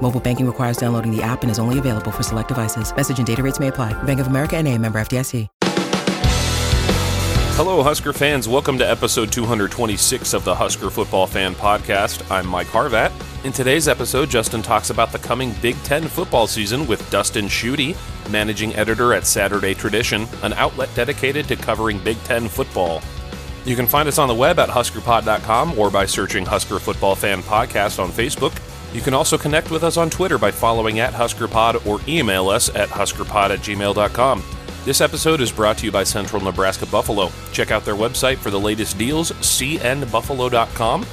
Mobile banking requires downloading the app and is only available for select devices. Message and data rates may apply. Bank of America and a member FDIC. Hello, Husker fans. Welcome to episode 226 of the Husker Football Fan Podcast. I'm Mike Harvat. In today's episode, Justin talks about the coming Big Ten football season with Dustin Schutte, managing editor at Saturday Tradition, an outlet dedicated to covering Big Ten football. You can find us on the web at huskerpod.com or by searching Husker Football Fan Podcast on Facebook. You can also connect with us on Twitter by following at HuskerPod or email us at huskerpod at gmail.com. This episode is brought to you by Central Nebraska Buffalo. Check out their website for the latest deals, cnbuffalo.com.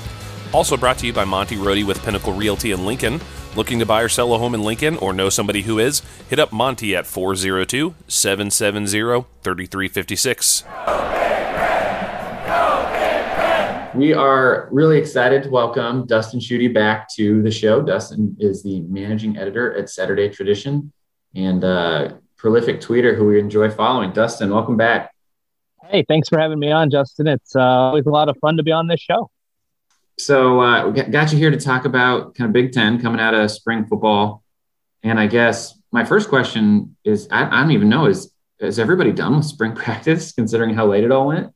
Also brought to you by Monty Rohde with Pinnacle Realty in Lincoln. Looking to buy or sell a home in Lincoln or know somebody who is? Hit up Monty at 402 770 3356. We are really excited to welcome Dustin Schutte back to the show. Dustin is the managing editor at Saturday Tradition and uh, prolific tweeter who we enjoy following. Dustin, welcome back. Hey, thanks for having me on, Justin. It's uh, always a lot of fun to be on this show. So uh, we got you here to talk about kind of Big Ten coming out of spring football, and I guess my first question is I, I don't even know is is everybody done with spring practice considering how late it all went?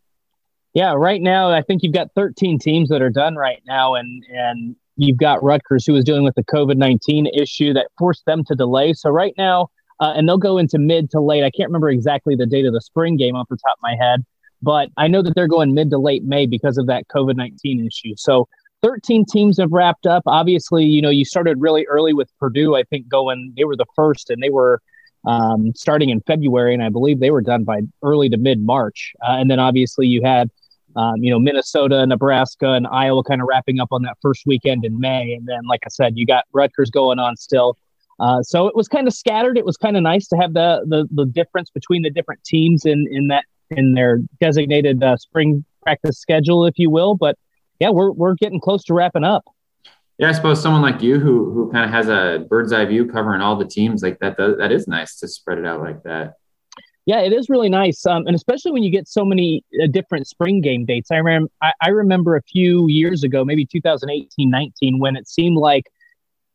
Yeah, right now I think you've got 13 teams that are done right now, and and you've got Rutgers who is dealing with the COVID 19 issue that forced them to delay. So right now, uh, and they'll go into mid to late. I can't remember exactly the date of the spring game off the top of my head, but I know that they're going mid to late May because of that COVID 19 issue. So 13 teams have wrapped up. Obviously, you know, you started really early with Purdue. I think going, they were the first, and they were um, starting in February, and I believe they were done by early to mid March. Uh, and then obviously you had um, you know, Minnesota, Nebraska, and Iowa kind of wrapping up on that first weekend in May. And then, like I said, you got Rutgers going on still. Uh, so it was kind of scattered. It was kind of nice to have the, the the difference between the different teams in in that in their designated uh, spring practice schedule, if you will. But yeah, we're we're getting close to wrapping up. Yeah, I suppose someone like you who who kind of has a bird's eye view covering all the teams like that, that is nice to spread it out like that. Yeah, it is really nice, um, and especially when you get so many uh, different spring game dates. I remember, I, I, remember a few years ago, maybe 2018, 19, when it seemed like,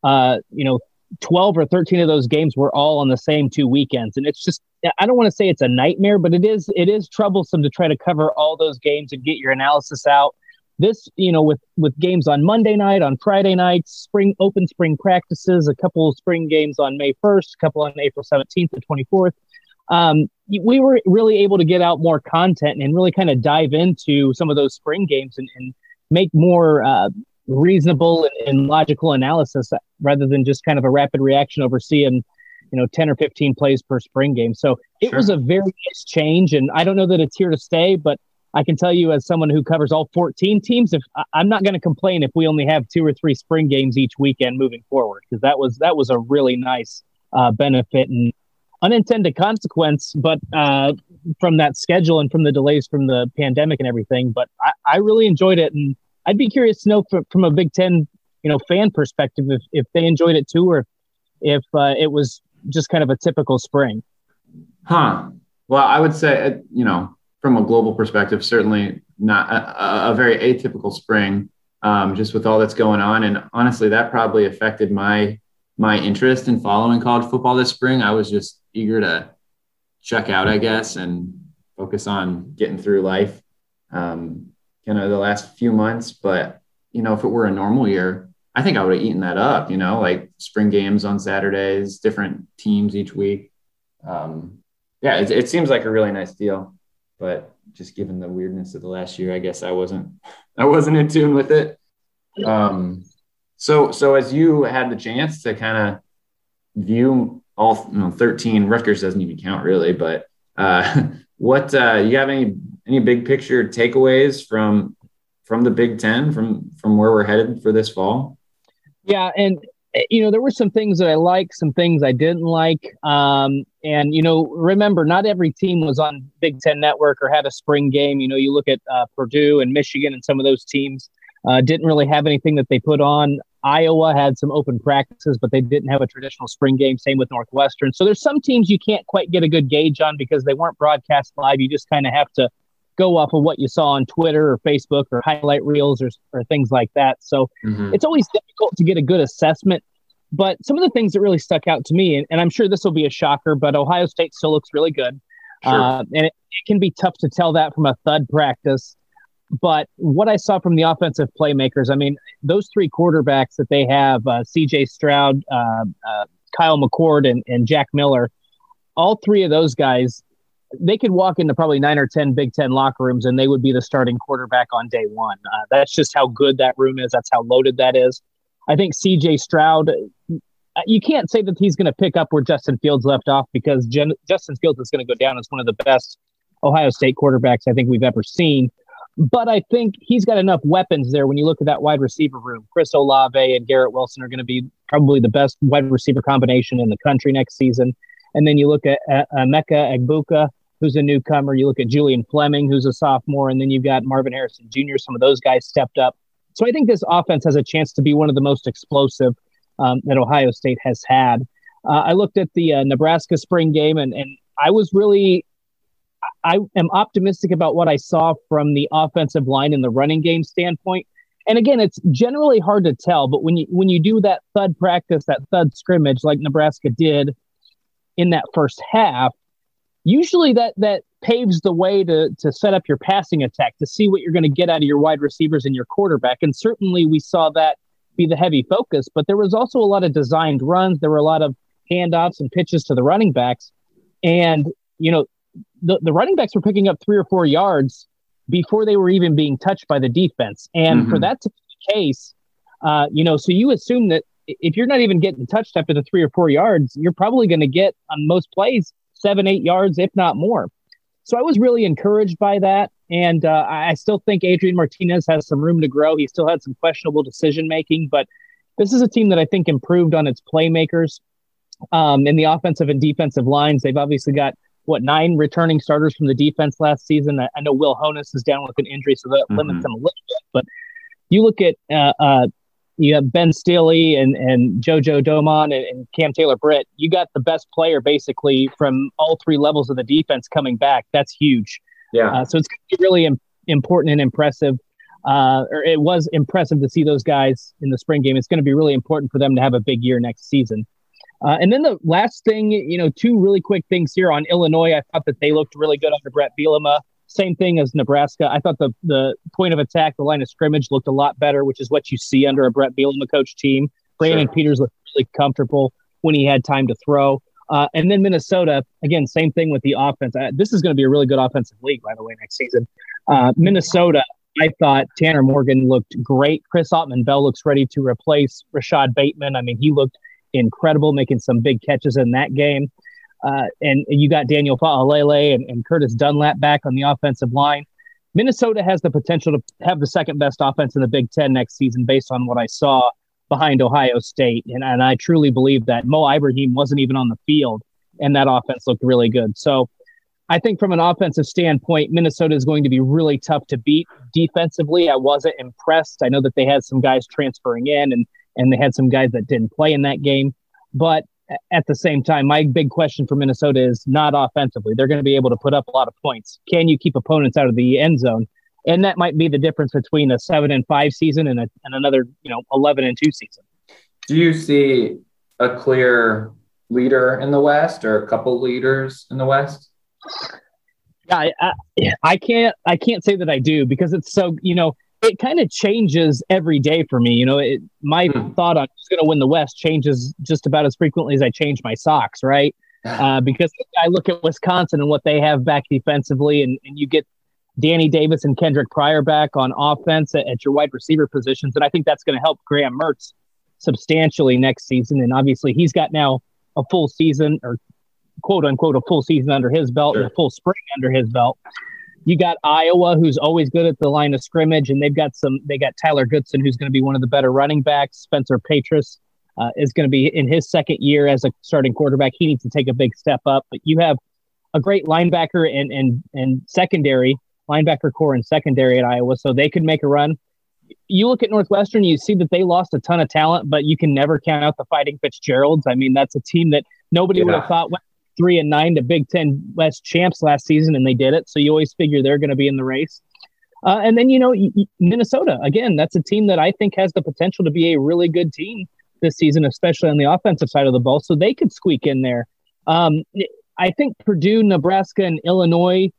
uh, you know, 12 or 13 of those games were all on the same two weekends, and it's just, I don't want to say it's a nightmare, but it is, it is troublesome to try to cover all those games and get your analysis out. This, you know, with with games on Monday night, on Friday nights, spring open spring practices, a couple of spring games on May 1st, a couple on April 17th and 24th um, we were really able to get out more content and really kind of dive into some of those spring games and, and make more uh, reasonable and, and, logical analysis rather than just kind of a rapid reaction over seeing you know 10 or 15 plays per spring game so it sure. was a very nice change and i don't know that it's here to stay but i can tell you as someone who covers all 14 teams if i'm not going to complain if we only have two or three spring games each weekend moving forward because that was that was a really nice uh, benefit and unintended consequence, but uh, from that schedule and from the delays from the pandemic and everything. But I, I really enjoyed it, and I'd be curious to know from, from a Big Ten, you know, fan perspective if if they enjoyed it too, or if, uh, it was just kind of a typical spring. Huh. Well, I would say, uh, you know, from a global perspective, certainly not a, a very atypical spring, um, just with all that's going on. And honestly, that probably affected my my interest in following college football this spring. I was just eager to check out, I guess, and focus on getting through life. Um, kind of the last few months, but you know, if it were a normal year, I think I would have eaten that up. You know, like spring games on Saturdays, different teams each week. Um, yeah, it, it seems like a really nice deal, but just given the weirdness of the last year, I guess I wasn't I wasn't in tune with it. Um, so so as you had the chance to kind of view all you know, 13 Rutgers doesn't even count really, but uh, what uh, you have any any big picture takeaways from from the Big Ten from from where we're headed for this fall? Yeah, and you know, there were some things that I liked, some things I didn't like. Um, and, you know, remember, not every team was on Big Ten Network or had a spring game. You know, you look at uh, Purdue and Michigan and some of those teams uh, didn't really have anything that they put on. Iowa had some open practices, but they didn't have a traditional spring game. Same with Northwestern. So there's some teams you can't quite get a good gauge on because they weren't broadcast live. You just kind of have to go off of what you saw on Twitter or Facebook or highlight reels or, or things like that. So mm-hmm. it's always difficult to get a good assessment. But some of the things that really stuck out to me, and, and I'm sure this will be a shocker, but Ohio State still looks really good. Sure. Uh, and it, it can be tough to tell that from a thud practice. But what I saw from the offensive playmakers, I mean, those three quarterbacks that they have, uh, CJ Stroud, uh, uh, Kyle McCord, and, and Jack Miller, all three of those guys, they could walk into probably nine or 10 Big Ten locker rooms and they would be the starting quarterback on day one. Uh, that's just how good that room is. That's how loaded that is. I think CJ Stroud, uh, you can't say that he's going to pick up where Justin Fields left off because Justin Fields is going to go down as one of the best Ohio State quarterbacks I think we've ever seen. But I think he's got enough weapons there when you look at that wide receiver room. Chris Olave and Garrett Wilson are going to be probably the best wide receiver combination in the country next season. And then you look at uh, Emeka Egbuka, who's a newcomer. You look at Julian Fleming, who's a sophomore. And then you've got Marvin Harrison Jr. Some of those guys stepped up. So I think this offense has a chance to be one of the most explosive um, that Ohio State has had. Uh, I looked at the uh, Nebraska spring game and, and I was really I am optimistic about what I saw from the offensive line and the running game standpoint. And again, it's generally hard to tell, but when you when you do that thud practice, that thud scrimmage like Nebraska did in that first half, usually that that paves the way to to set up your passing attack to see what you're going to get out of your wide receivers and your quarterback. And certainly we saw that be the heavy focus, but there was also a lot of designed runs. There were a lot of handoffs and pitches to the running backs. And, you know, the, the running backs were picking up three or four yards before they were even being touched by the defense. And mm-hmm. for that to be the case, uh, you know, so you assume that if you're not even getting touched after the three or four yards, you're probably going to get on most plays seven, eight yards, if not more. So I was really encouraged by that. And uh, I still think Adrian Martinez has some room to grow. He still had some questionable decision making, but this is a team that I think improved on its playmakers um, in the offensive and defensive lines. They've obviously got what nine returning starters from the defense last season. I, know Will Honas is down with an injury, so that mm-hmm. limits them a little bit. But you look at uh, uh, you have Ben Stille and and JoJo Domann and, and, Cam Taylor Britt. You got the best player basically from all three levels of the defense coming back. That's huge. Yeah. Uh, so it's really Im- important and impressive. Uh, or it was impressive to see those guys in the spring game. It's going to be really important for them to have a big year next season. Uh, and then the last thing, you know, two really quick things here on Illinois. I thought that they looked really good under Bret Bielema. Same thing as Nebraska. I thought the the point of attack, the line of scrimmage looked a lot better, which is what you see under a Bret Bielema coach team. Brandon sure. Peters looked really comfortable when he had time to throw. Uh, and then Minnesota, again, same thing with the offense. Uh, this is going to be a really good offensive league, by the way, next season. Uh, Minnesota, I thought Tanner Morgan looked great. Chris Autman-Bell looks ready to replace Rashod Bateman. I mean, he looked incredible, making some big catches in that game. Uh, and you got Daniel Faalele and, and Curtis Dunlap back on the offensive line. Minnesota has the potential to have the second best offense in the Big Ten next season, based on what I saw behind Ohio State. And, and I truly believe that Mo Ibrahim wasn't even on the field, and that offense looked really good. So I think from an offensive standpoint, Minnesota is going to be really tough to beat defensively. I wasn't impressed. I know that they had some guys transferring in and and they had some guys that didn't play in that game. But at the same time, my big question for Minnesota is not offensively. They're going to be able to put up a lot of points. Can you keep opponents out of the end zone? And that might be the difference between a seven and five season and, a, and another, you know, 11 and two season. Do you see a clear leader in the West or a couple leaders in the West? Yeah, I, I, I can't I can't say that I do because it's so you know it kind of changes every day for me. You know, it, my hmm. thought on who's going to win the West changes just about as frequently as I change my socks, right? Uh, because I look at Wisconsin and what they have back defensively, and, and you get Danny Davis and Kendric Pryor back on offense at, at your wide receiver positions. And I think that's going to help Graham Mertz substantially next season. And obviously, he's got now a full season or quote unquote a full season under his belt sure. and a full spring under his belt. You got Iowa, who's always good at the line of scrimmage, and they've got some. They got Tyler Goodson, who's going to be one of the better running backs. Spencer Petras, uh, is going to be in his second year as a starting quarterback. He needs to take a big step up. But you have a great linebacker and and and secondary linebacker core and secondary at Iowa, so they could make a run. You look at Northwestern, you see that they lost a ton of talent, but you can never count out the Fighting Fitzgeralds. I mean, that's a team that nobody yeah. would have thought went three and nine to Big Ten West champs last season, and they did it. So you always figure they're going to be in the race. Uh, and then you know Minnesota again. That's a team that I think has the potential to be a really good team this season, especially on the offensive side of the ball. So they could squeak in there. Um, I think Purdue, Nebraska, and Illinois.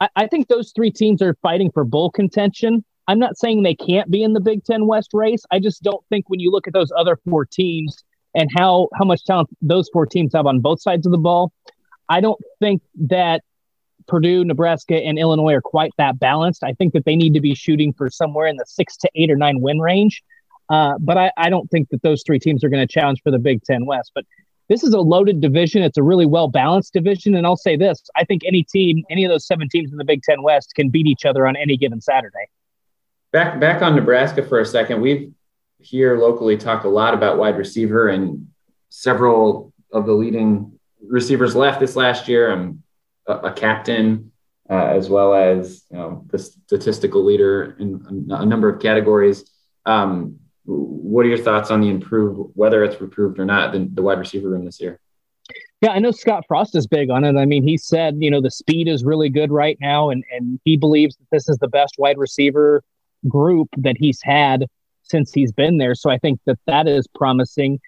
I, I think those three teams are fighting for bowl contention. I'm not saying they can't be in the Big Ten West race. I just don't think when you look at those other four teams and how how much talent those four teams have on both sides of the ball, I don't think that Purdue, Nebraska, and Illinois are quite that balanced. I think that they need to be shooting for somewhere in the six to eight or nine win range. Uh, but I, I, don't think that those three teams are going to challenge for the Big Ten West. But this is a loaded division. It's a really well balanced division. And I'll say this I think any team, any of those seven teams in the Big Ten West can beat each other on any given Saturday. Back, back on Nebraska for a second. We've here locally talk a lot about wide receiver, and several of the leading receivers left this last year. I'm a, a captain. Uh, as well as you know, the statistical leader in a number of categories. Um, what are your thoughts on the improved, whether it's improved or not, the, the wide receiver room this year? Yeah, I know Scott Frost is big on it. I mean, he said, you know, the speed is really good right now, and and he believes that this is the best wide receiver group that he's had since he's been there. So I think that that is promising.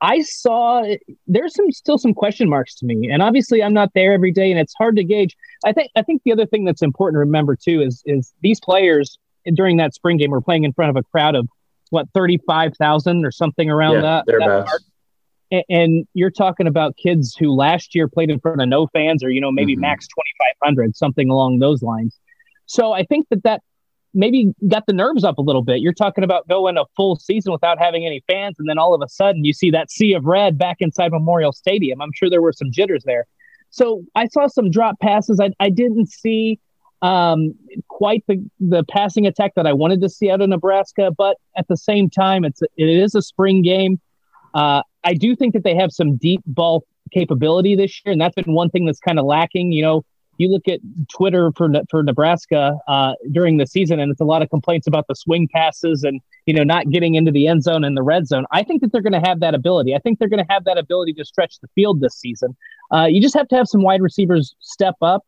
I saw there's some still some question marks to me, and obviously I'm not there every day, and it's hard to gauge. I think I think the other thing that's important to remember too is is these players during that spring game were playing in front of a crowd of what 35,000 or something around yeah, that. that and, and, you're talking about kids who last year played in front of no fans or you know maybe mm-hmm. max 2500 something along those lines. So I think that that maybe got the nerves up a little bit. You're talking about going a full season without having any fans and then all of a sudden you see that sea of red back inside Memorial Stadium. I'm sure there were some jitters there. So I saw some drop passes. I, I didn't see um, quite the, the passing attack that I wanted to see out of Nebraska. But at the same time, it's it is a spring game. Uh, I do think that they have some deep ball capability this year, and that's been one thing that's kind of lacking. You know, you look at Twitter for for Nebraska uh, during the season, and it's a lot of complaints about the swing passes and you know not getting into the end zone and the red zone. I think that they're going to have that ability. I think they're going to have that ability to stretch the field this season. Uh, you just have to have some wide receivers step up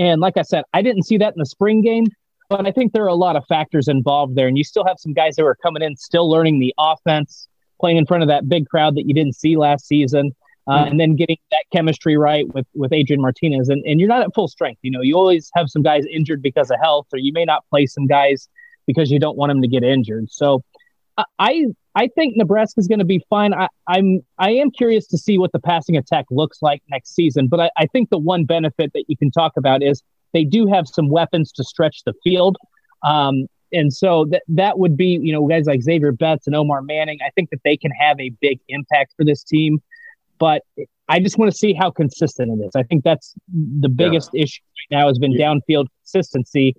and like I said, I didn't see that in the spring game, but I think there are a lot of factors involved there. And you still have some guys that are coming in, still learning the offense, playing in front of that big crowd that you didn't see last season. Uh, and then getting that chemistry right with with Adrian Martinez, and, and you're not at full strength. You know, you always have some guys injured because of health, or you may not play some guys because you don't want them to get injured. So, I I think Nebraska's going to be fine. I, I'm I am curious to see what the passing attack looks like next season. But I, I think the one benefit that you can talk about is they do have some weapons to stretch the field. Um, and so that that would be, you know, guys like Xavier Betts and Omar Manning. I think that they can have a big impact for this team. But I just want to see how consistent it is. I think that's the biggest yeah. issue right now has been yeah. downfield consistency.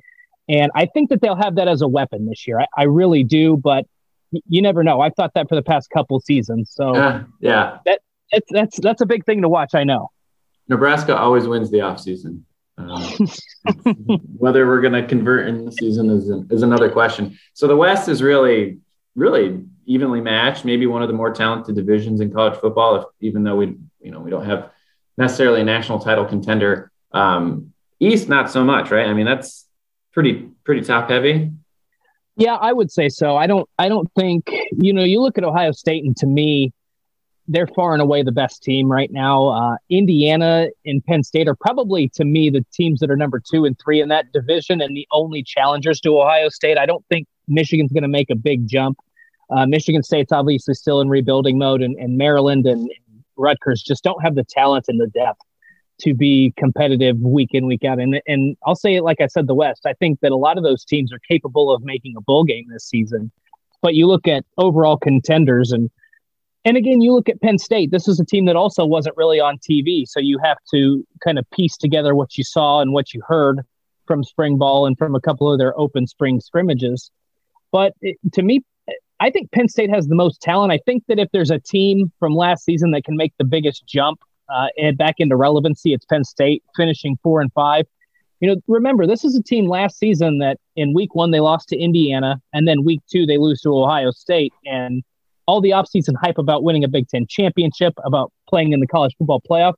And I think that they'll have that as a weapon this year. I, I really do. But you never know. I've thought that for the past couple seasons. So uh, yeah, that that's that's that's a big thing to watch. I know. Nebraska always wins the offseason. Um, whether we're going to convert in the season is, is another question. So the West is really, really evenly matched. Maybe one of the more talented divisions in college football. If, even though we, you know, we don't have necessarily a national title contender. Um, East, not so much, right? I mean, that's pretty pretty top heavy. Yeah, I would say so. I don't I don't think, you know, you look at Ohio State and to me, they're far and away the best team right now. Uh, Indiana and Penn State are probably to me the teams that are number two and three in that division and the only challengers to Ohio State. I don't think Michigan's going to make a big jump. Uh, Michigan State's obviously still in rebuilding mode, and, and Maryland and Rutgers just don't have the talent and the depth to be competitive week in week out. And and I'll say it like I said, the West. I think that a lot of those teams are capable of making a bowl game this season. But you look at overall contenders and and again, you look at Penn State. This is a team that also wasn't really on TV, so you have to kind of piece together what you saw and what you heard from spring ball and from a couple of their open spring scrimmages. But it, to me, I think Penn State has the most talent. I think that if there's a team from last season that can make the biggest jump uh, and back into relevancy, it's Penn State finishing four and five. You know, remember this is a team last season that in week one they lost to Indiana, and then week two they lose to Ohio State, and all the offseason hype about winning a Big Ten championship, about playing in the college football playoff,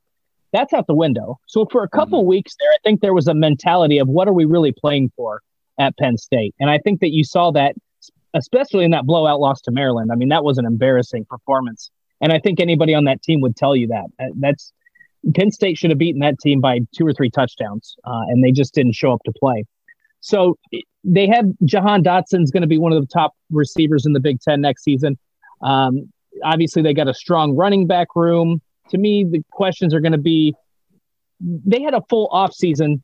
that's out the window. So for a couple mm-hmm. weeks there, I think there was a mentality of what are we really playing for at Penn State, and I think that you saw that especially in that blowout loss to Maryland. I mean, that was an embarrassing performance. And I think anybody on that team would tell you that. Uh, that's Penn State should have beaten that team by two or three touchdowns, uh, and they just didn't show up to play. So they have Jahan Dotson's going to be one of the top receivers in the Big Ten next season. Um, obviously, they got a strong running back room. To me, the questions are going to be they had a full offseason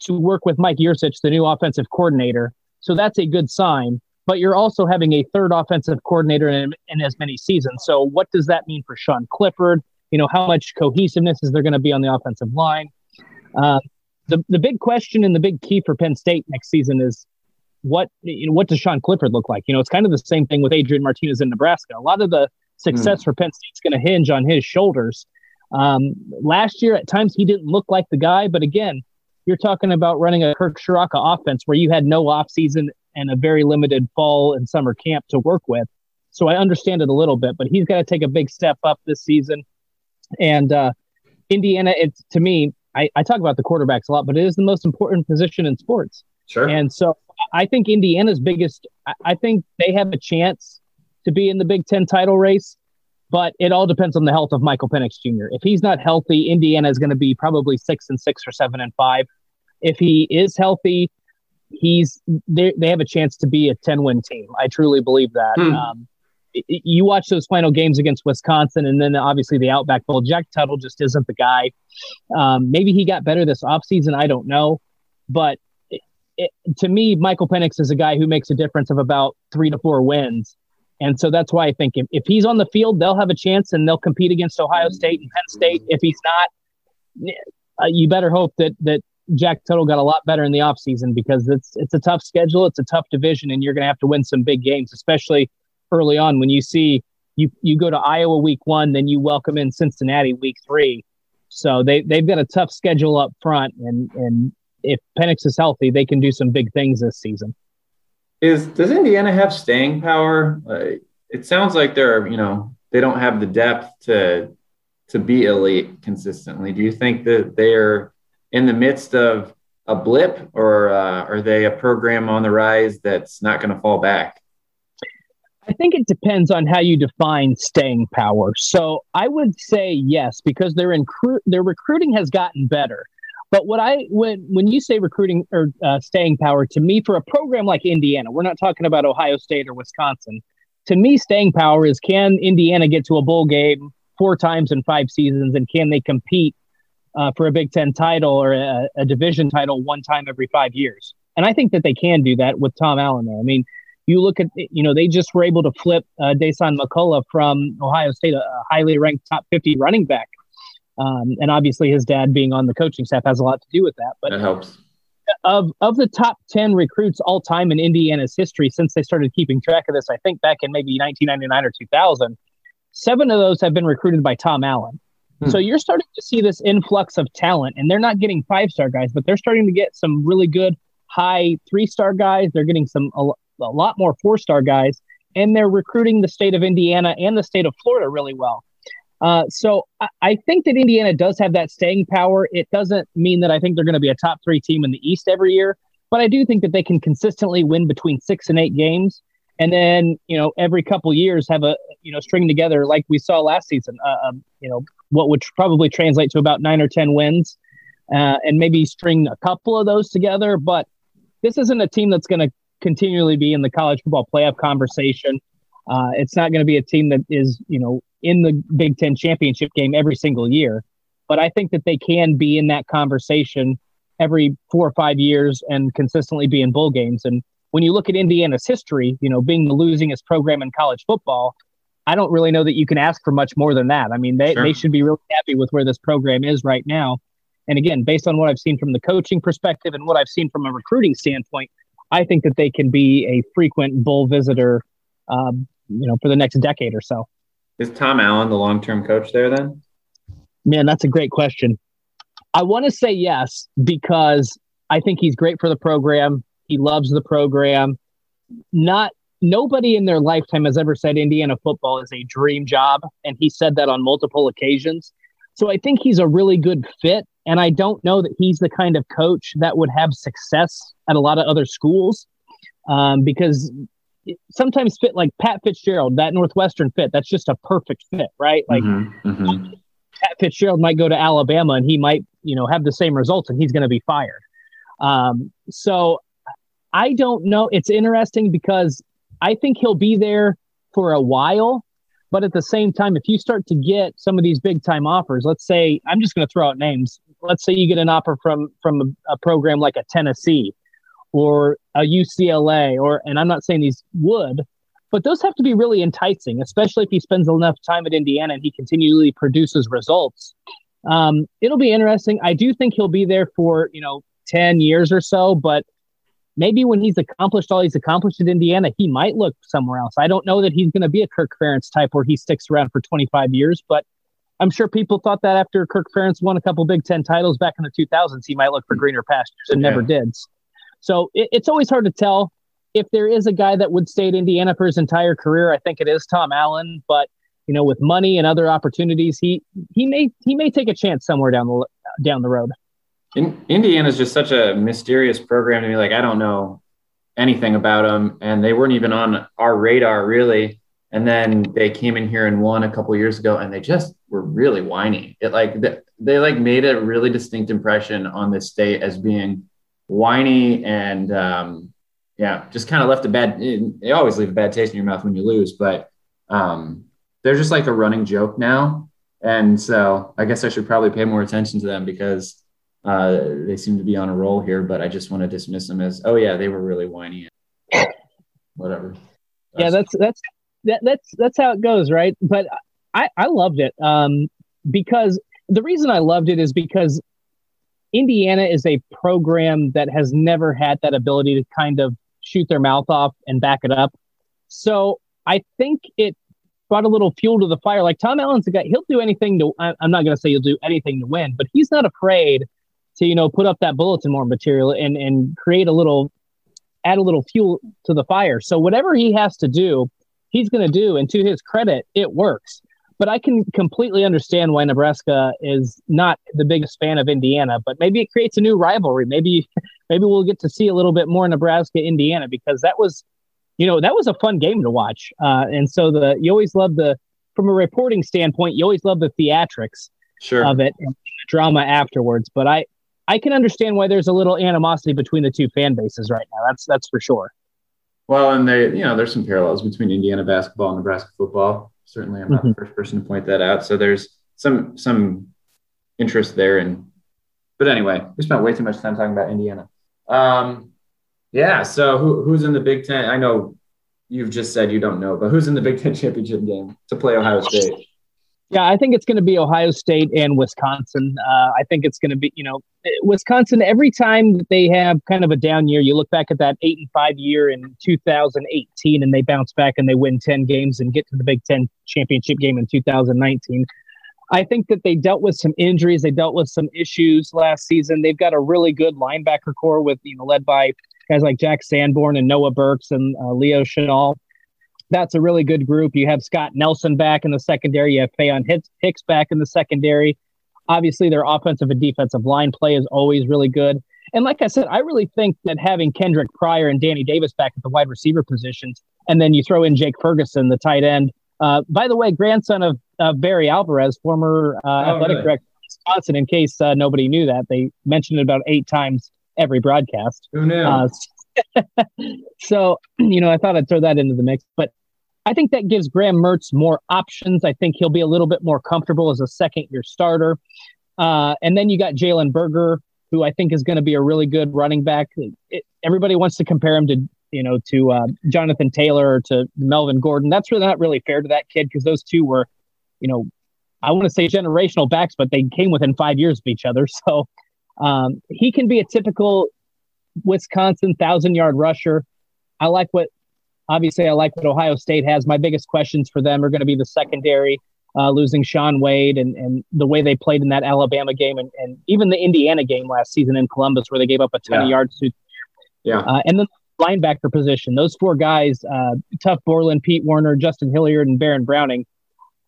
to work with Mike Yurcich, the new offensive coordinator. So that's a good sign but you're also having a third offensive coordinator in, in as many seasons. So what does that mean for Sean Clifford? You know, how much cohesiveness is there going to be on the offensive line? Uh, the the big question and the big key for Penn State next season is what you know, what does Sean Clifford look like? You know, it's kind of the same thing with Adrian Martinez in Nebraska. A lot of the success mm. for Penn State's going to hinge on his shoulders. Um, last year, at times, he didn't look like the guy, but again, you're talking about running a Kirk Ciarrocca offense where you had no offseason and a very limited fall and summer camp to work with. So I understand it a little bit, but he's got to take a big step up this season. And uh, Indiana, it's to me, I, I talk about the quarterbacks a lot, but it is the most important position in sports. Sure. And so I think Indiana's biggest, I, I think they have a chance to be in the Big Ten title race, but it all depends on the health of Michael Penix Jr. If he's not healthy, Indiana is going to be probably six and six or seven and five. If he is healthy, he's they they have a chance to be a 10 win team. I truly believe that. Hmm. Um, you watch those final games against Wisconsin, and then obviously the Outback Bowl. Jack Tuttle just isn't the guy. Um, maybe he got better this offseason. I don't know. But it, it, to me, Michael Penix is a guy who makes a difference of about three to four wins. And so that's why I think if, if he's on the field, they'll have a chance and they'll compete against Ohio State and Penn State. If he's not, uh, you better hope that that Jack Tuttle got a lot better in the offseason because it's it's a tough schedule, it's a tough division, and you're going to have to win some big games, especially early on when you see you you go to Iowa week one, then you welcome in Cincinnati week three. So they they've got a tough schedule up front, and and if Penix is healthy, they can do some big things this season. Is does Indiana have staying power? It sounds like they're you know they don't have the depth to to be elite consistently. Do you think that they're in the midst of a blip, or uh, are they a program on the rise that's not going to fall back? I think it depends on how you define staying power. So I would say yes, because their incru- their recruiting has gotten better. But what I when when you say recruiting or uh, staying power to me for a program like Indiana, we're not talking about Ohio State or Wisconsin. To me, staying power is can Indiana get to a bowl game four times in five seasons, and can they compete uh, for a Big Ten title or a, a, division title one time every five years. And I think that they can do that with Tom Allen there. I mean, you look at, you know, they just were able to flip uh, Dasan McCullough from Ohio State, a, a highly ranked top 50 running back. Um, and obviously his dad being on the coaching staff has a lot to do with that. But that helps. Of, of the top 10 recruits all time in Indiana's history since they started keeping track of this, I think back in maybe 1999 or 2000, seven of those have been recruited by Tom Allen. So hmm. you're starting to see this influx of talent, and they're not getting five star guys, but they're starting to get some really good high three star guys. They're getting some a, a lot more four star guys, and they're recruiting the state of Indiana and the state of Florida really well. Uh, so I, I, think that Indiana does have that staying power. It doesn't mean that I think they're going to be a top three team in the East every year, but I do think that they can consistently win between six and eight games and then you know every couple years have a you know string together like we saw last season uh, um, you know what would probably translate to about nine or ten wins uh, and maybe string a couple of those together. But this isn't a team that's going to continually be in the college football playoff conversation. Uh, it's not going to be a team that is you know in the big ten championship game every single year. But i think that they can be in that conversation every four or five years and consistently be in bowl games. And when you look at Indiana's history, you know, being the losingest program in college football, I don't really know that you can ask for much more than that. I mean, they, sure. they should be really happy with where this program is right now. And again, based on what I've seen from the coaching perspective and what I've seen from a recruiting standpoint, I think that they can be a frequent bull visitor um, you know, for the next decade or so. Is Tom Allen the long term coach there then? Man, that's a great question. I want to say yes because I think he's great for the program. He loves the program. Not nobody in their lifetime has ever said Indiana football is a dream job, and he said that on multiple occasions. So I think he's a really good fit. And I don't know that he's the kind of coach that would have success at a lot of other schools um, because sometimes fit like Pat Fitzgerald, that Northwestern fit, that's just a perfect fit, right? Like mm-hmm, mm-hmm. Pat Fitzgerald might go to Alabama and he might, you know, have the same results and he's going to be fired. Um, so I don't know. It's interesting because I think he'll be there for a while. But at the same time, if you start to get some of these big time offers, let's say I'm just going to throw out names. Let's say you get an offer from from a, a program like a Tennessee or a UCLA, or and I'm not saying these would, but those have to be really enticing, especially if he spends enough time at Indiana and he continually produces results. Um, it'll be interesting. I do think he'll be there for you know 10 years or so, but maybe when he's accomplished all he's accomplished at Indiana, he might look somewhere else. I don't know that he's going to be a Kirk Ferentz type where he sticks around for 25 years, but I'm sure people thought that after Kirk Ferentz won a couple Big Ten titles back in the 2000s, he might look for greener pastures and yeah. never did. So it, it's always hard to tell if there is a guy that would stay at Indiana for his entire career. I think it is Tom Allen, but you know, with money and other opportunities, he he may he may take a chance somewhere down the down the road. In, Indiana is just such a mysterious program to me. Like I don't know anything about them, and they weren't even on our radar really. And then they came in here and won a couple years ago, and they just were really whiny. It like they, they like made a really distinct impression on this state as being whiny and um, yeah, just kind of left a bad. They always leave a bad taste in your mouth when you lose, but um, they're just like a running joke now. And so I guess I should probably pay more attention to them because uh, they seem to be on a roll here, but I just want to dismiss them as, oh yeah, they were really whiny. Whatever. That's, yeah, that's that's that, that's that's how it goes, right? But I I loved it um, because the reason I loved it is because Indiana is a program that has never had that ability to kind of shoot their mouth off and back it up. So I think it brought a little fuel to the fire. Like Tom Allen's a guy, he'll do anything to, I'm not going to say he'll do anything to win, but he's not afraid to you know put up that bulletin board material and and create a little add a little fuel to the fire. So whatever he has to do he's going to do and to his credit it works. But i can completely understand why nebraska is not the biggest fan of indiana but maybe it creates a new rivalry. Maybe maybe we'll get to see a little bit more nebraska indiana because that was you know that was a fun game to watch. Uh, and so the you always love the from a reporting standpoint you always love the theatrics sure. of it and drama afterwards. But i I can understand why there's a little animosity between the two fan bases right now. That's that's for sure. Well, and they, you know, there's some parallels between Indiana basketball and Nebraska football. Certainly, I'm not mm-hmm. the first person to point that out. So there's some some interest there. And but anyway, we spent way too much time talking about Indiana. Um, yeah. So who, who's in the Big Ten? I know you've just said you don't know, but who's in the Big Ten championship game to play Ohio State? Yeah, I think it's going to be Ohio State and Wisconsin. Uh, I think it's going to be, you know, Wisconsin. Every time they have kind of a down year, you look back at that eight and five year in 2018, and they bounce back and they win 10 games and get to the Big Ten championship game in 2019. I think that they dealt with some injuries. They dealt with some issues last season. They've got a really good linebacker core with, you know, led by guys like Jack Sanborn and Noah Burks and uh, Leo Chenal that's a really good group. You have Scott Nelson back in the secondary. You have Faion Hicks back in the secondary. Obviously, their offensive and defensive line play is always really good. And like I said, I really think that having Kendric Pryor and Danny Davis back at the wide receiver positions, and then you throw in Jake Ferguson, the tight end. Uh, by the way, grandson of uh, Barry Alvarez, former uh, oh, athletic really? director of Wisconsin. In case uh, nobody knew that, they mentioned it about eight times every broadcast. Who knew? So, you know, I thought I'd throw that into the mix. But I think that gives Graham Mertz more options. I think he'll be a little bit more comfortable as a second year starter. Uh, and then you got Jalen Berger, who I think is going to be a really good running back. It, everybody wants to compare him to, you know, to uh, Jonathan Taylor or to Melvin Gordon. That's really not really fair to that kid because those two were, you know, I want to say generational backs, but they came within five years of each other. So um, he can be a typical Wisconsin thousand yard rusher. I like what obviously, I like what Ohio State has. My biggest questions for them are going to be the secondary, uh, losing Shaun Wade and, and the way they played in that Alabama game and, and even the Indiana game last season in Columbus, where they gave up a ton yeah. of yards to. Yeah. Uh, and then linebacker position, those four guys, uh, Tuf Borland, Pete Werner, Justin Hilliard, and Baron Browning.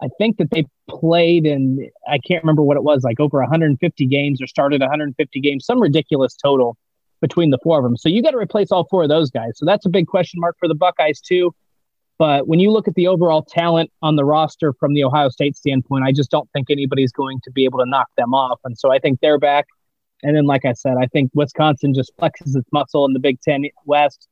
I think that they played in, I can't remember what it was, like over 150 games or started 150 games, some ridiculous total between the four of them. So you got to replace all four of those guys. So that's a big question mark for the Buckeyes, too. But when you look at the overall talent on the roster from the Ohio State standpoint, I just don't think anybody's going to be able to knock them off. And so I think they're back. And then, like I said, I think Wisconsin just flexes its muscle in the Big Ten West.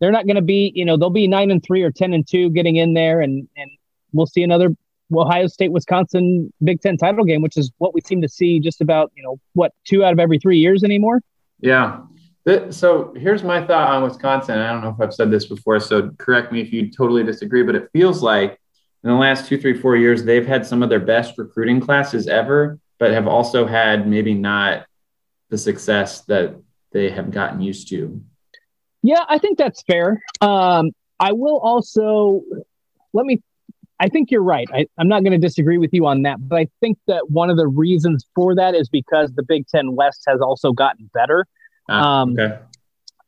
They're not going to be, you know, they'll be nine and three or ten and two getting in there, and and we'll see another Ohio State Wisconsin Big Ten title game, which is what we seem to see just about, you know, what two out of every three years anymore. Yeah. So here's my thought on Wisconsin. I don't know if I've said this before, so correct me if you totally disagree, but it feels like in the last two, three, four years, they've had some of their best recruiting classes ever, but have also had maybe not the success that they have gotten used to. Yeah, I think that's fair. Um, I will also let me. I think you're right. I, I'm not going to disagree with you on that, but I think that one of the reasons for that is because the Big Ten West has also gotten better. Ah, um, okay.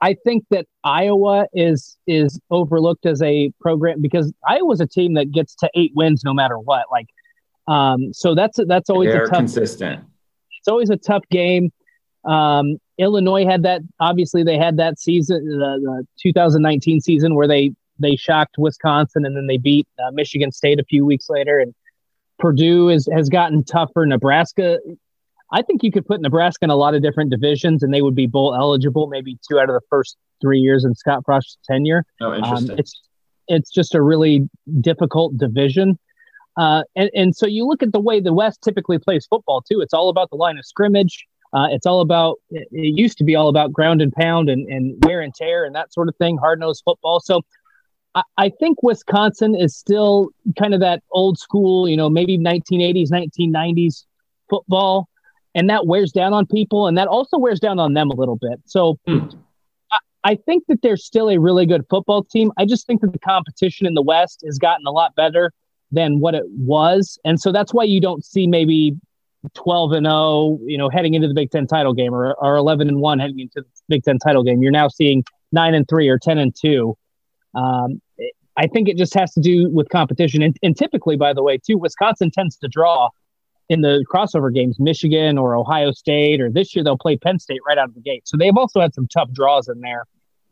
I think that Iowa is is overlooked as a program because Iowa's a team that gets to eight wins no matter what. Like, um, so that's that's always They're a tough, consistent. It's always a tough game. Um, Illinois had that. Obviously, they had that season, the, the 2019 season, where they they shocked Wisconsin and then they beat uh, Michigan State a few weeks later. And Purdue is, has gotten tougher. Nebraska, I think you could put Nebraska in a lot of different divisions and they would be bowl eligible maybe two out of the first three years in Scott Frost's tenure. Oh, interesting. Um, it's it's just a really difficult division. Uh, and, and so you look at the way the West typically plays football too. It's all about the line of scrimmage. Uh, it's all about, it used to be all about ground and pound and, and wear and tear and that sort of thing, hard nosed football. So I, I think Wisconsin is still kind of that old school, you know, maybe 1980s, 1990s football. And that wears down on people. And that also wears down on them a little bit. So hmm. I, I think that they're still a really good football team. I just think that the competition in the West has gotten a lot better than what it was. And so that's why you don't see maybe 12 and 0, you know, heading into the Big Ten title game or, or 11 and 1 heading into the Big Ten title game. You're now seeing 9 and 3 or 10 and 2. Um, I think it just has to do with competition. And, and typically, by the way, too, Wisconsin tends to draw in the crossover games, Michigan or Ohio State, or this year they'll play Penn State right out of the gate. So they've also had some tough draws in there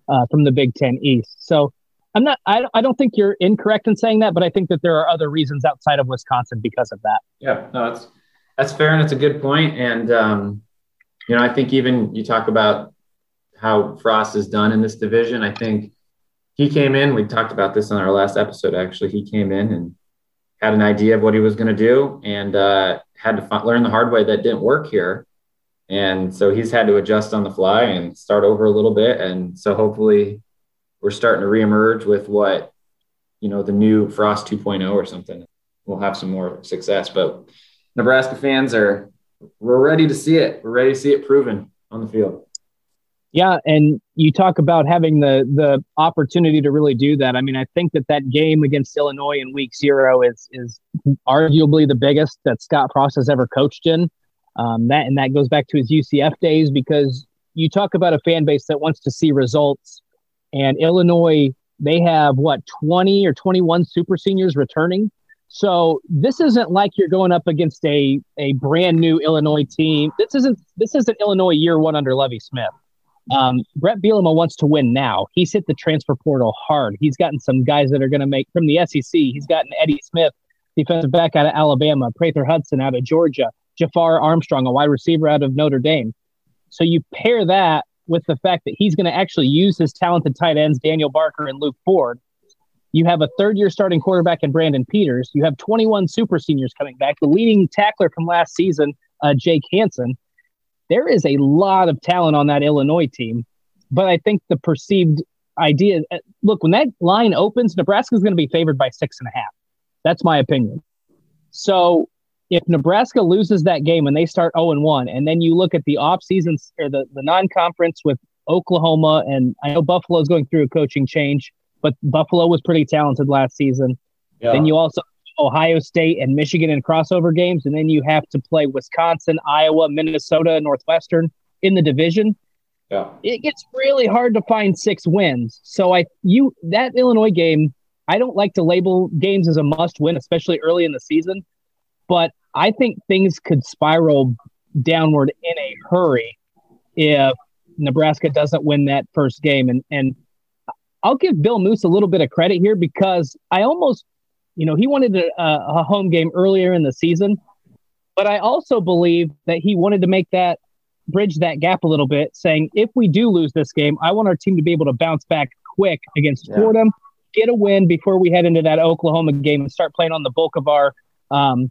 uh, from the Big Ten East. So I'm not, I, I don't think you're incorrect in saying that, but I think that there are other reasons outside of Wisconsin because of that. Yeah, no, that's, that's fair and it's a good point. And um, you know, I think even you talk about how Frost is done in this division. I think he came in. We talked about this on our last episode. Actually, he came in and had an idea of what he was going to do, and uh, had to learn the hard way that didn't work here. And so he's had to adjust on the fly and start over a little bit. And so hopefully, we're starting to reemerge with what you know the new Frost 2.0 or something. We'll have some more success, but Nebraska fans are we're ready to see it. We're ready to see it proven on the field. Yeah, and you talk about having the the opportunity to really do that. I mean, I think that that game against Illinois in Week Zero is is arguably the biggest that Scott Frost has ever coached in. Um, that and that goes back to his UCF days because you talk about a fan base that wants to see results, and Illinois they have what twenty or twenty one super seniors returning. So this isn't like you're going up against a a brand new Illinois team. This isn't this isn't Illinois year one under Lovie Smith. Um, Bret Bielema wants to win now. He's hit the transfer portal hard. He's gotten some guys that are going to make from the SEC. He's gotten Eddie Smith, defensive back out of Alabama, Prather Hudson out of Georgia, Jafar Armstrong, a wide receiver out of Notre Dame. So you pair that with the fact that he's going to actually use his talented tight ends, Daniel Barker and Luke Ford, you have a third year starting quarterback in Brandon Peters. You have 21 super seniors coming back. The leading tackler from last season, uh, Jake Hansen. There is a lot of talent on that Illinois team. But I think the perceived idea uh, look, when that line opens, Nebraska is going to be favored by six and a half. That's my opinion. So if Nebraska loses that game and they start 0 and 1, and then you look at the off seasons or the, the non conference with Oklahoma, and I know Buffalo is going through a coaching change but Buffalo was pretty talented last season. Yeah. Then you also Ohio State and Michigan in crossover games, and then you have to play Wisconsin, Iowa, Minnesota, Northwestern in the division. Yeah. It gets really hard to find six wins. So I you that Illinois game, I don't like to label games as a must win, especially early in the season, but I think things could spiral downward in a hurry if Nebraska doesn't win that first game. And and I'll give Bill Moos a little bit of credit here because I almost, you know, he wanted a, a home game earlier in the season, but I also believe that he wanted to make that bridge that gap a little bit, saying if we do lose this game, I want our team to be able to bounce back quick against yeah. Fordham, get a win before we head into that Oklahoma game and start playing on the bulk of our um,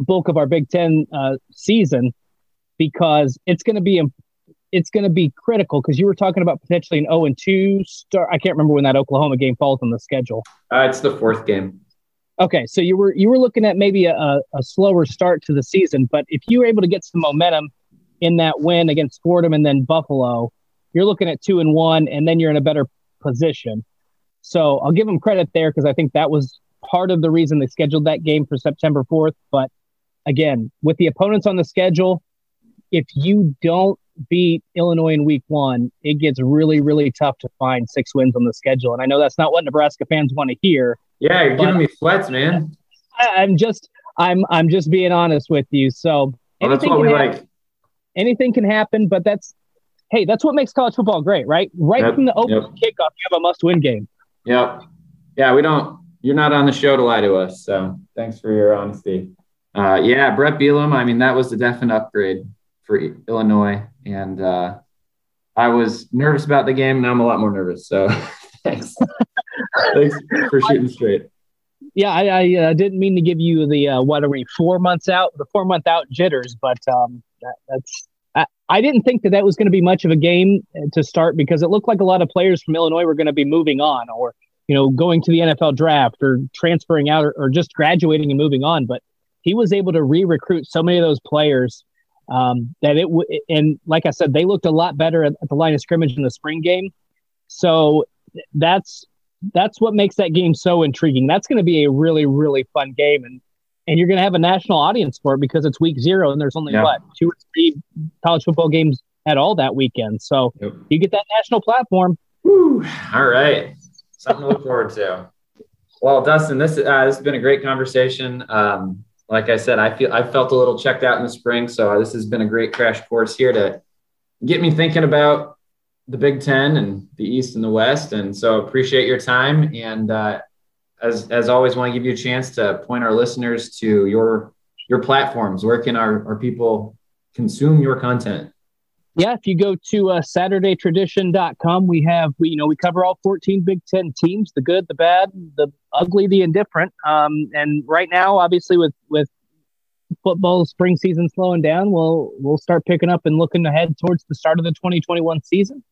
bulk of our Big Ten uh, season, because it's going to be it's going to be critical. Because you were talking about potentially an zero oh and two start. I can't remember when that Oklahoma game falls on the schedule. Uh, it's the fourth game. Okay, so you were you were looking at maybe a, a slower start to the season, but if you were able to get some momentum in that win against Fordham and then Buffalo, you're looking at two and one, and then you're in a better position. So I'll give them credit there because I think that was part of the reason they scheduled that game for September 4th. But again, with the opponents on the schedule, if you don't beat Illinois in week one, it gets really, really tough to find six wins on the schedule. And I know that's not what Nebraska fans want to hear. Yeah, you're giving me sweats, man. I, am just I'm I'm just being honest with you. So well, that's what we happen. like anything can happen, but that's hey, that's what makes college football great, right? Right yep, from the opening yep. kickoff, you have a must-win game. Yep. Yeah, we don't. You're not on the show to lie to us, so thanks for your honesty. Uh, yeah, Bret Bielema. I mean, that was a definite upgrade for Illinois, and uh, I was nervous about the game. Now I'm a lot more nervous. So thanks. Thanks for shooting straight. Yeah, I, I uh, didn't mean to give you the uh, what are we four months out, the four month out jitters, but um, that, that's I, I didn't think that that was going to be much of a game uh, to start because it looked like a lot of players from Illinois were going to be moving on or you know going to the NFL draft or transferring out or, or just graduating and moving on. But he was able to re-recruit so many of those players um, that it w- and like I said, they looked a lot better at, at the line of scrimmage in the spring game. So that's that's what makes that game so intriguing. That's going to be a really really fun game, and and you're going to have a national audience for it because it's week zero and there's only yeah. what two or three college football games at all that weekend. So yep. you get that national platform. Whew. All right, something to look forward to. Well, Dustin, this uh, this has been a great conversation. Um, like I said, I feel I felt a little checked out in the spring, so this has been a great crash course here to get me thinking about the Big Ten and the East and the West. And so appreciate your time. And uh, as as always, want to give you a chance to point our listeners to your your platforms. Where can our, our people consume your content? Yeah, if you go to uh, SaturdayTradition.com, we have we you know we cover all 14 Big Ten teams, the good, the bad, the ugly, the indifferent. Um, and right now, obviously, with with football spring season slowing down, we'll we'll start picking up and looking ahead towards the start of the 2021 season.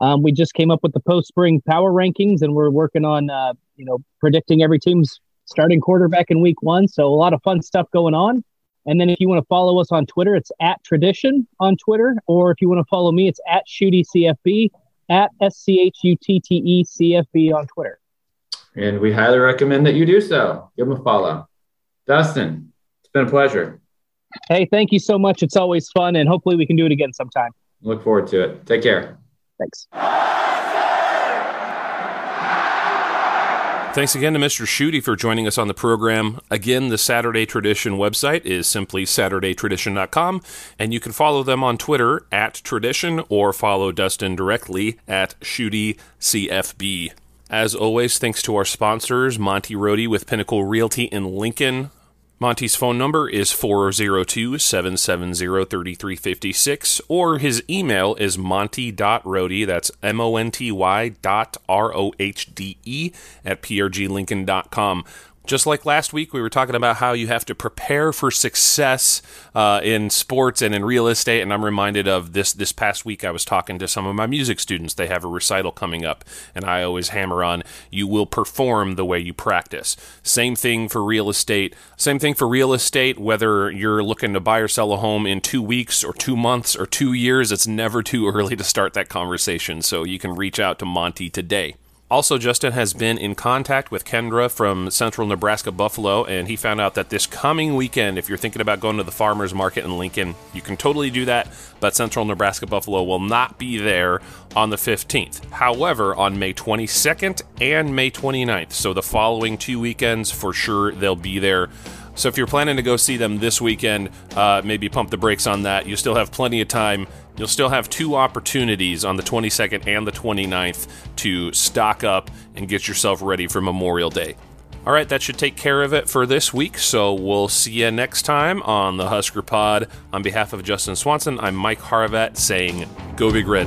Um, we just came up with the post spring power rankings, and we're working on uh, you know predicting every team's starting quarterback in week one. So a lot of fun stuff going on. And then if you want to follow us on Twitter, it's at Tradition on Twitter, or if you want to follow me, it's at Schutte CFB at S C H U T T E C F B on Twitter. And we highly recommend that you do so. Give them a follow. Dustin, it's been a pleasure. Hey, thank you so much. It's always fun, and hopefully we can do it again sometime. Look forward to it. Take care. Thanks. Thanks again to Mr. Schutte for joining us on the program. Again, the Saturday Tradition website is simply SaturdayTradition.com, and you can follow them on Twitter at Tradition or follow Dustin directly at SchutteCFB. As always, thanks to our sponsors, Monty Rohde with Pinnacle Realty in Lincoln, Monty's phone number is 402 770 3356, or his email is monty.rohde, that's M O N T Y dot R O H D E, at prglincoln.com just like last week, we were talking about how you have to prepare for success uh, in sports and in real estate. And I'm reminded of this this past week. I was talking to some of my music students. They have a recital coming up, and I always hammer on you will perform the way you practice. Same thing for real estate. Same thing for real estate. Whether you're looking to buy or sell a home in two weeks or two months or two years, it's never too early to start that conversation. So you can reach out to Monty today. Also, Justin has been in contact with Kendra from Central Nebraska Buffalo, and he found out that this coming weekend, if you're thinking about going to the farmers market in Lincoln, you can totally do that, but Central Nebraska Buffalo will not be there on the 15th. However, on May 22nd and May 29th, so the following two weekends, for sure they'll be there. So if you're planning to go see them this weekend, uh, maybe pump the brakes on that. You still have plenty of time. You'll still have two opportunities on the 22nd and the 29th to stock up and get yourself ready for Memorial Day. All right, that should take care of it for this week. So we'll see you next time on the Husker Pod. On behalf of Justin Swanson, I'm Mike Harvat saying, Go Big Red.